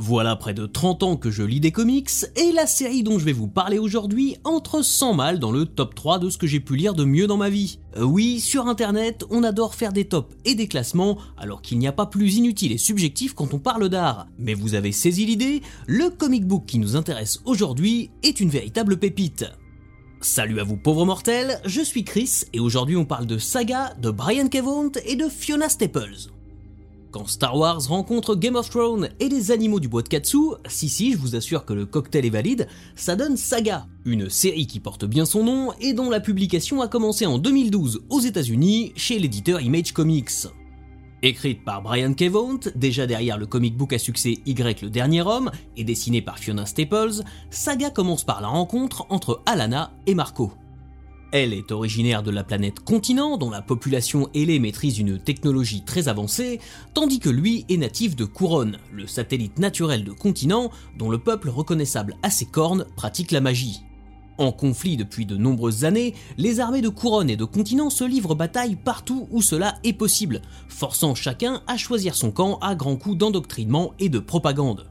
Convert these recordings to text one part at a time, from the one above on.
Voilà près de 30 ans que je lis des comics, et la série dont je vais vous parler aujourd'hui entre sans mal dans le top 3 de ce que j'ai pu lire de mieux dans ma vie. Euh, oui, sur internet, on adore faire des tops et des classements, alors qu'il n'y a pas plus inutile et subjectif quand on parle d'art. Mais vous avez saisi l'idée, le comic book qui nous intéresse aujourd'hui est une véritable pépite. Salut à vous pauvres mortels, je suis Chris et aujourd'hui on parle de Saga, de Brian Kevont et de Fiona Staples. Quand Star Wars rencontre Game of Thrones et les animaux du bois de Katsu, si si, je vous assure que le cocktail est valide, ça donne Saga, une série qui porte bien son nom et dont la publication a commencé en 2012 aux États-Unis chez l'éditeur Image Comics. Écrite par Brian Kevont, déjà derrière le comic book à succès Y le dernier homme, et dessinée par Fiona Staples, Saga commence par la rencontre entre Alana et Marco. Elle est originaire de la planète Continent, dont la population ailée maîtrise une technologie très avancée, tandis que lui est natif de Couronne, le satellite naturel de Continent, dont le peuple reconnaissable à ses cornes pratique la magie. En conflit depuis de nombreuses années, les armées de Couronne et de Continent se livrent bataille partout où cela est possible, forçant chacun à choisir son camp à grands coups d'endoctrinement et de propagande.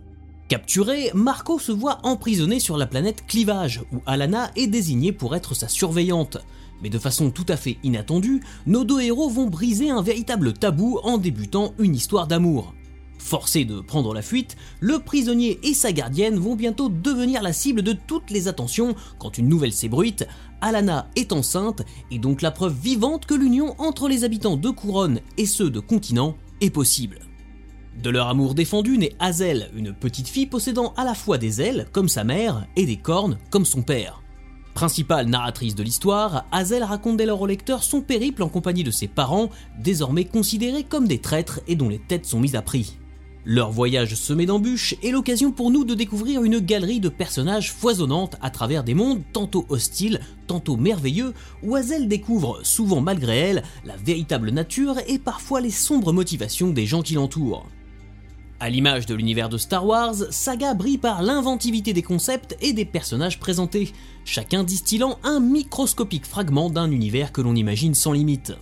Capturé, Marco se voit emprisonné sur la planète Clivage, où Alana est désignée pour être sa surveillante. Mais de façon tout à fait inattendue, nos deux héros vont briser un véritable tabou en débutant une histoire d'amour. Forcé de prendre la fuite, le prisonnier et sa gardienne vont bientôt devenir la cible de toutes les attentions quand une nouvelle s'ébruite, Alana est enceinte et donc la preuve vivante que l'union entre les habitants de Couronne et ceux de Continent est possible. De leur amour défendu naît Hazel, une petite fille possédant à la fois des ailes, comme sa mère, et des cornes, comme son père. Principale narratrice de l'histoire, Hazel raconte dès lors au lecteur son périple en compagnie de ses parents, désormais considérés comme des traîtres et dont les têtes sont mises à prix. Leur voyage semé d'embûches est l'occasion pour nous de découvrir une galerie de personnages foisonnantes à travers des mondes tantôt hostiles, tantôt merveilleux, où Hazel découvre, souvent malgré elle, la véritable nature et parfois les sombres motivations des gens qui l'entourent. À l'image de l'univers de Star Wars, Saga brille par l'inventivité des concepts et des personnages présentés, chacun distillant un microscopique fragment d'un univers que l'on imagine sans limite.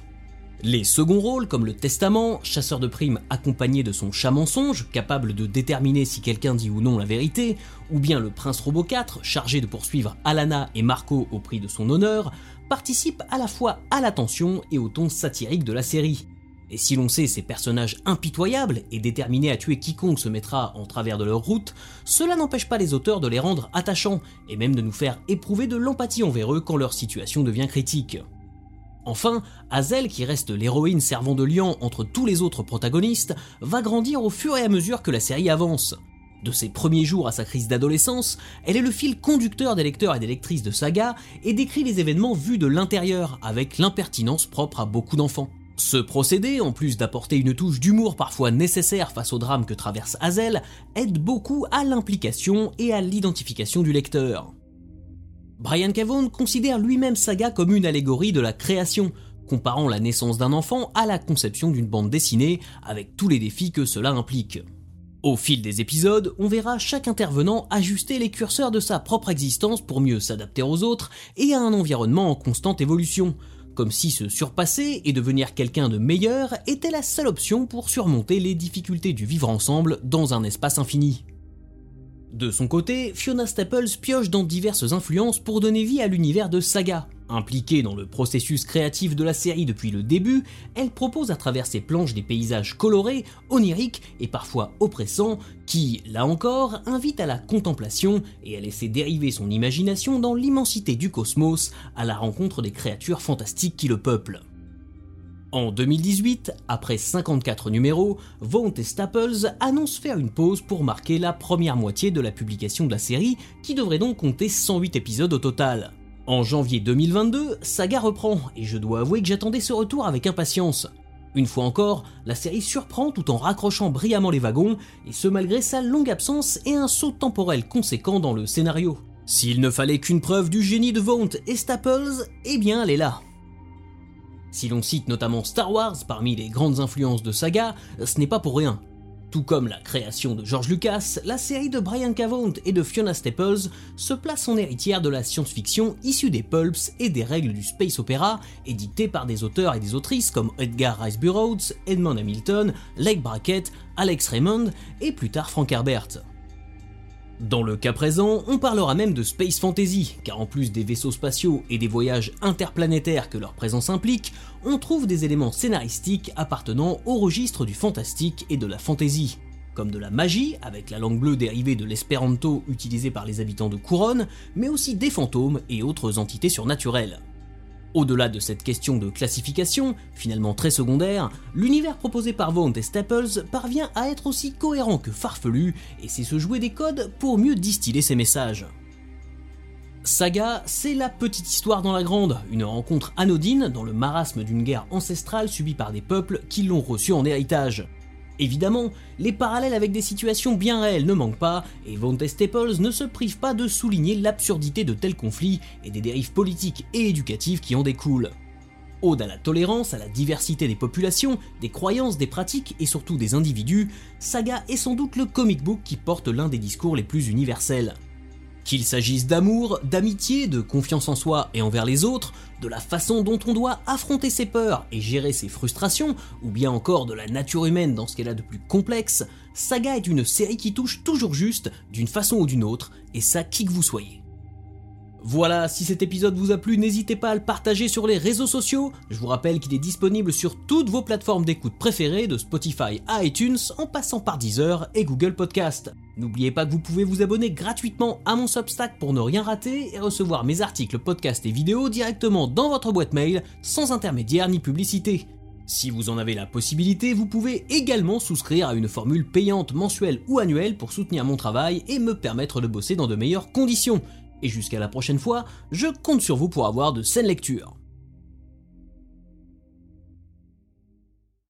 Les seconds rôles, comme le Testament, chasseur de primes accompagné de son chat mensonge, capable de déterminer si quelqu'un dit ou non la vérité, ou bien le Prince Robot 4, chargé de poursuivre Alana et Marco au prix de son honneur, participent à la fois à l'attention et au ton satirique de la série. Et si l'on sait ces personnages impitoyables et déterminés à tuer quiconque se mettra en travers de leur route, cela n'empêche pas les auteurs de les rendre attachants et même de nous faire éprouver de l'empathie envers eux quand leur situation devient critique. Enfin, Hazel, qui reste l'héroïne servant de lien entre tous les autres protagonistes, va grandir au fur et à mesure que la série avance. De ses premiers jours à sa crise d'adolescence, elle est le fil conducteur des lecteurs et des lectrices de saga et décrit les événements vus de l'intérieur avec l'impertinence propre à beaucoup d'enfants. Ce procédé, en plus d'apporter une touche d'humour parfois nécessaire face au drame que traverse Hazel, aide beaucoup à l'implication et à l'identification du lecteur. Brian Cavone considère lui-même Saga comme une allégorie de la création, comparant la naissance d'un enfant à la conception d'une bande dessinée, avec tous les défis que cela implique. Au fil des épisodes, on verra chaque intervenant ajuster les curseurs de sa propre existence pour mieux s'adapter aux autres et à un environnement en constante évolution, comme si se surpasser et devenir quelqu'un de meilleur était la seule option pour surmonter les difficultés du vivre ensemble dans un espace infini. De son côté, Fiona Staples pioche dans diverses influences pour donner vie à l'univers de Saga. Impliquée dans le processus créatif de la série depuis le début, elle propose à travers ses planches des paysages colorés, oniriques et parfois oppressants qui, là encore, invitent à la contemplation et à laisser dériver son imagination dans l'immensité du cosmos à la rencontre des créatures fantastiques qui le peuplent. En 2018, après 54 numéros, Vaughn et Staples annoncent faire une pause pour marquer la première moitié de la publication de la série, qui devrait donc compter 108 épisodes au total. En janvier 2022, Saga reprend, et je dois avouer que j'attendais ce retour avec impatience. Une fois encore, la série surprend tout en raccrochant brillamment les wagons, et ce malgré sa longue absence et un saut temporel conséquent dans le scénario. S'il ne fallait qu'une preuve du génie de Vaughn et Staples, eh bien elle est là. Si l'on cite notamment Star Wars parmi les grandes influences de saga, ce n'est pas pour rien. Tout comme la création de George Lucas, la série de Brian Cavont et de Fiona Staples se place en héritière de la science-fiction issue des pulps et des règles du space opéra éditées par des auteurs et des autrices comme Edgar Rice Burroughs, Edmond Hamilton, Lake Brackett, Alex Raymond et plus tard Frank Herbert. Dans le cas présent, on parlera même de space fantasy, car en plus des vaisseaux spatiaux et des voyages interplanétaires que leur présence implique, on trouve des éléments scénaristiques appartenant au registre du fantastique et de la fantasy, comme de la magie, avec la langue bleue dérivée de l'espéranto utilisée par les habitants de Couronne, mais aussi des fantômes et autres entités surnaturelles. Au-delà de cette question de classification, finalement très secondaire, l'univers proposé par Vaughn et Staples parvient à être aussi cohérent que farfelu et c'est se jouer des codes pour mieux distiller ses messages. Saga, c'est la petite histoire dans la grande, une rencontre anodine dans le marasme d'une guerre ancestrale subie par des peuples qui l'ont reçue en héritage. Évidemment, les parallèles avec des situations bien réelles ne manquent pas, et Von Staples ne se prive pas de souligner l'absurdité de tels conflits et des dérives politiques et éducatives qui en découlent. Ode à la tolérance, à la diversité des populations, des croyances, des pratiques et surtout des individus, Saga est sans doute le comic book qui porte l'un des discours les plus universels. Qu'il s'agisse d'amour, d'amitié, de confiance en soi et envers les autres, de la façon dont on doit affronter ses peurs et gérer ses frustrations, ou bien encore de la nature humaine dans ce qu'elle a de plus complexe, Saga est une série qui touche toujours juste, d'une façon ou d'une autre, et ça qui que vous soyez. Voilà, si cet épisode vous a plu, n'hésitez pas à le partager sur les réseaux sociaux. Je vous rappelle qu'il est disponible sur toutes vos plateformes d'écoute préférées, de Spotify à iTunes, en passant par Deezer et Google Podcast. N'oubliez pas que vous pouvez vous abonner gratuitement à mon Substack pour ne rien rater et recevoir mes articles, podcasts et vidéos directement dans votre boîte mail, sans intermédiaire ni publicité. Si vous en avez la possibilité, vous pouvez également souscrire à une formule payante mensuelle ou annuelle pour soutenir mon travail et me permettre de bosser dans de meilleures conditions et jusqu'à la prochaine fois, je compte sur vous pour avoir de saines lectures.